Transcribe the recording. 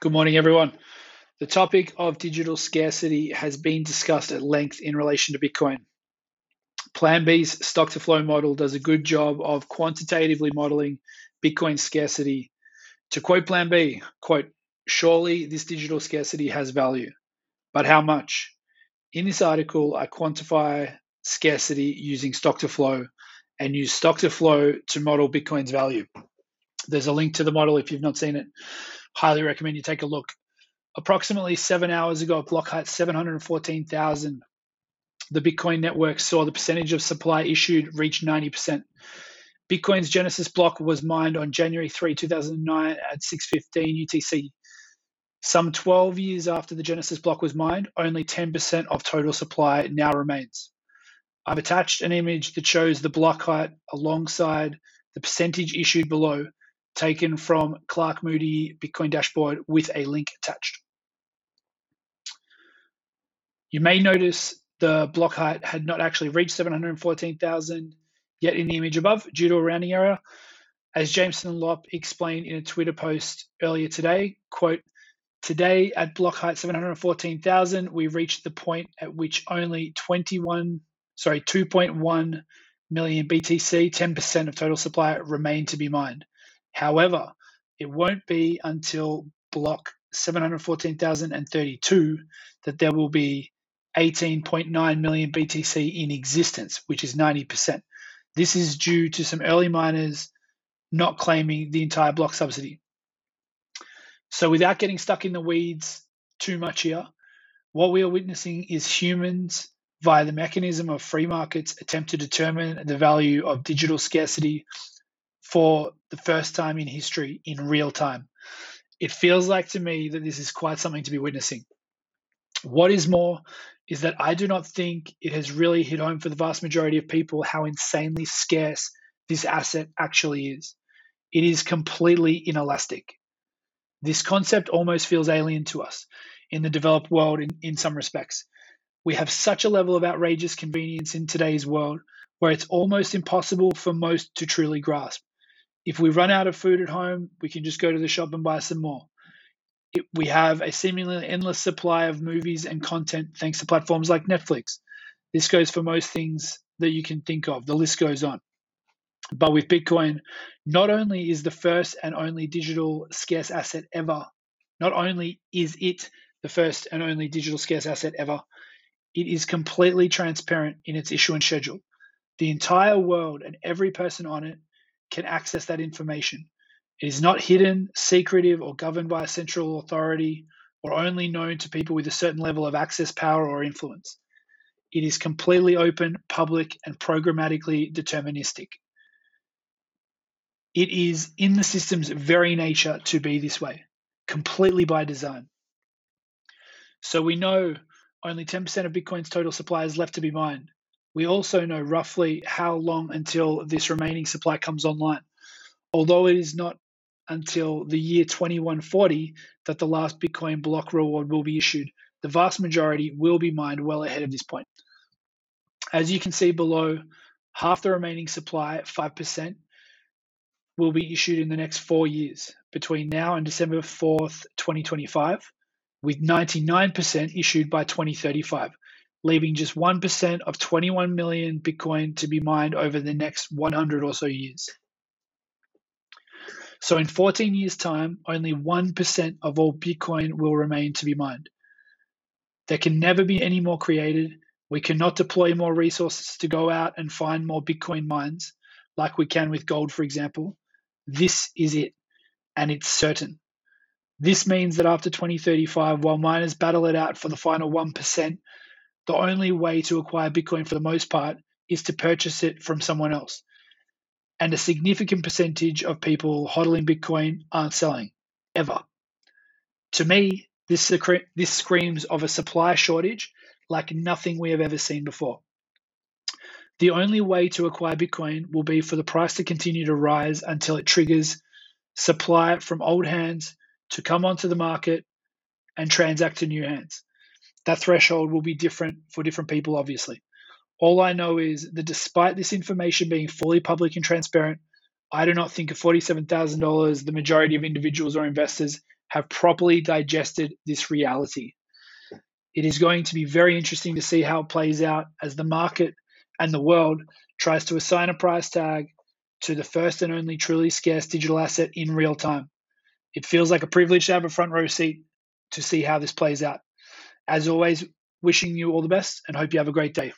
Good morning, everyone. The topic of digital scarcity has been discussed at length in relation to Bitcoin. Plan B's stock to flow model does a good job of quantitatively modeling Bitcoin scarcity. To quote Plan B, quote, surely this digital scarcity has value, but how much? In this article, I quantify scarcity using stock to flow and use stock to flow to model Bitcoin's value. There's a link to the model if you've not seen it highly recommend you take a look. Approximately seven hours ago, block height 714,000. The Bitcoin network saw the percentage of supply issued reach 90%. Bitcoin's Genesis block was mined on January 3, 2009 at 6:15 UTC. Some 12 years after the Genesis block was mined, only 10% of total supply now remains. I've attached an image that shows the block height alongside the percentage issued below taken from Clark Moody Bitcoin dashboard with a link attached. You may notice the block height had not actually reached 714,000 yet in the image above due to a rounding error. As Jameson Lopp explained in a Twitter post earlier today, quote, Today at block height 714,000, we reached the point at which only 21, sorry, 2.1 million BTC, 10% of total supply, remain to be mined. However, it won't be until block 714,032 that there will be 18.9 million BTC in existence, which is 90%. This is due to some early miners not claiming the entire block subsidy. So, without getting stuck in the weeds too much here, what we are witnessing is humans, via the mechanism of free markets, attempt to determine the value of digital scarcity for the first time in history in real time. It feels like to me that this is quite something to be witnessing. What is more is that I do not think it has really hit home for the vast majority of people how insanely scarce this asset actually is. It is completely inelastic. This concept almost feels alien to us in the developed world in, in some respects. We have such a level of outrageous convenience in today's world where it's almost impossible for most to truly grasp. If we run out of food at home, we can just go to the shop and buy some more. It, we have a seemingly endless supply of movies and content thanks to platforms like Netflix. This goes for most things that you can think of. The list goes on. But with Bitcoin, not only is the first and only digital scarce asset ever, not only is it the first and only digital scarce asset ever, it is completely transparent in its issuance schedule. The entire world and every person on it can access that information. It is not hidden, secretive, or governed by a central authority or only known to people with a certain level of access, power, or influence. It is completely open, public, and programmatically deterministic. It is in the system's very nature to be this way, completely by design. So we know only 10% of Bitcoin's total supply is left to be mined. We also know roughly how long until this remaining supply comes online, although it is not until the year 2140 that the last Bitcoin block reward will be issued. The vast majority will be mined well ahead of this point. As you can see below, half the remaining supply, 5%, will be issued in the next four years between now and December 4th, 2025, with 99% issued by 2035 leaving just 1% of 21 million Bitcoin to be mined over the next 100 or so years. So, in 14 years' time, only 1% of all Bitcoin will remain to be mined. There can never be any more created. We cannot deploy more resources to go out and find more Bitcoin mines like we can with gold, for example. This is it, and it's certain. This means that after 2035, while miners battle it out for the final 1%, the only way to acquire Bitcoin for the most part is to purchase it from someone else. And a significant percentage of people hodling Bitcoin aren't selling ever. To me, this, this screams of a supply shortage like nothing we have ever seen before. The only way to acquire Bitcoin will be for the price to continue to rise until it triggers supply from old hands to come onto the market and transact to new hands that threshold will be different for different people, obviously. All I know is that despite this information being fully public and transparent, I do not think at $47,000 the majority of individuals or investors have properly digested this reality. It is going to be very interesting to see how it plays out as the market and the world tries to assign a price tag to the first and only truly scarce digital asset in real time. It feels like a privilege to have a front row seat to see how this plays out. As always, wishing you all the best and hope you have a great day.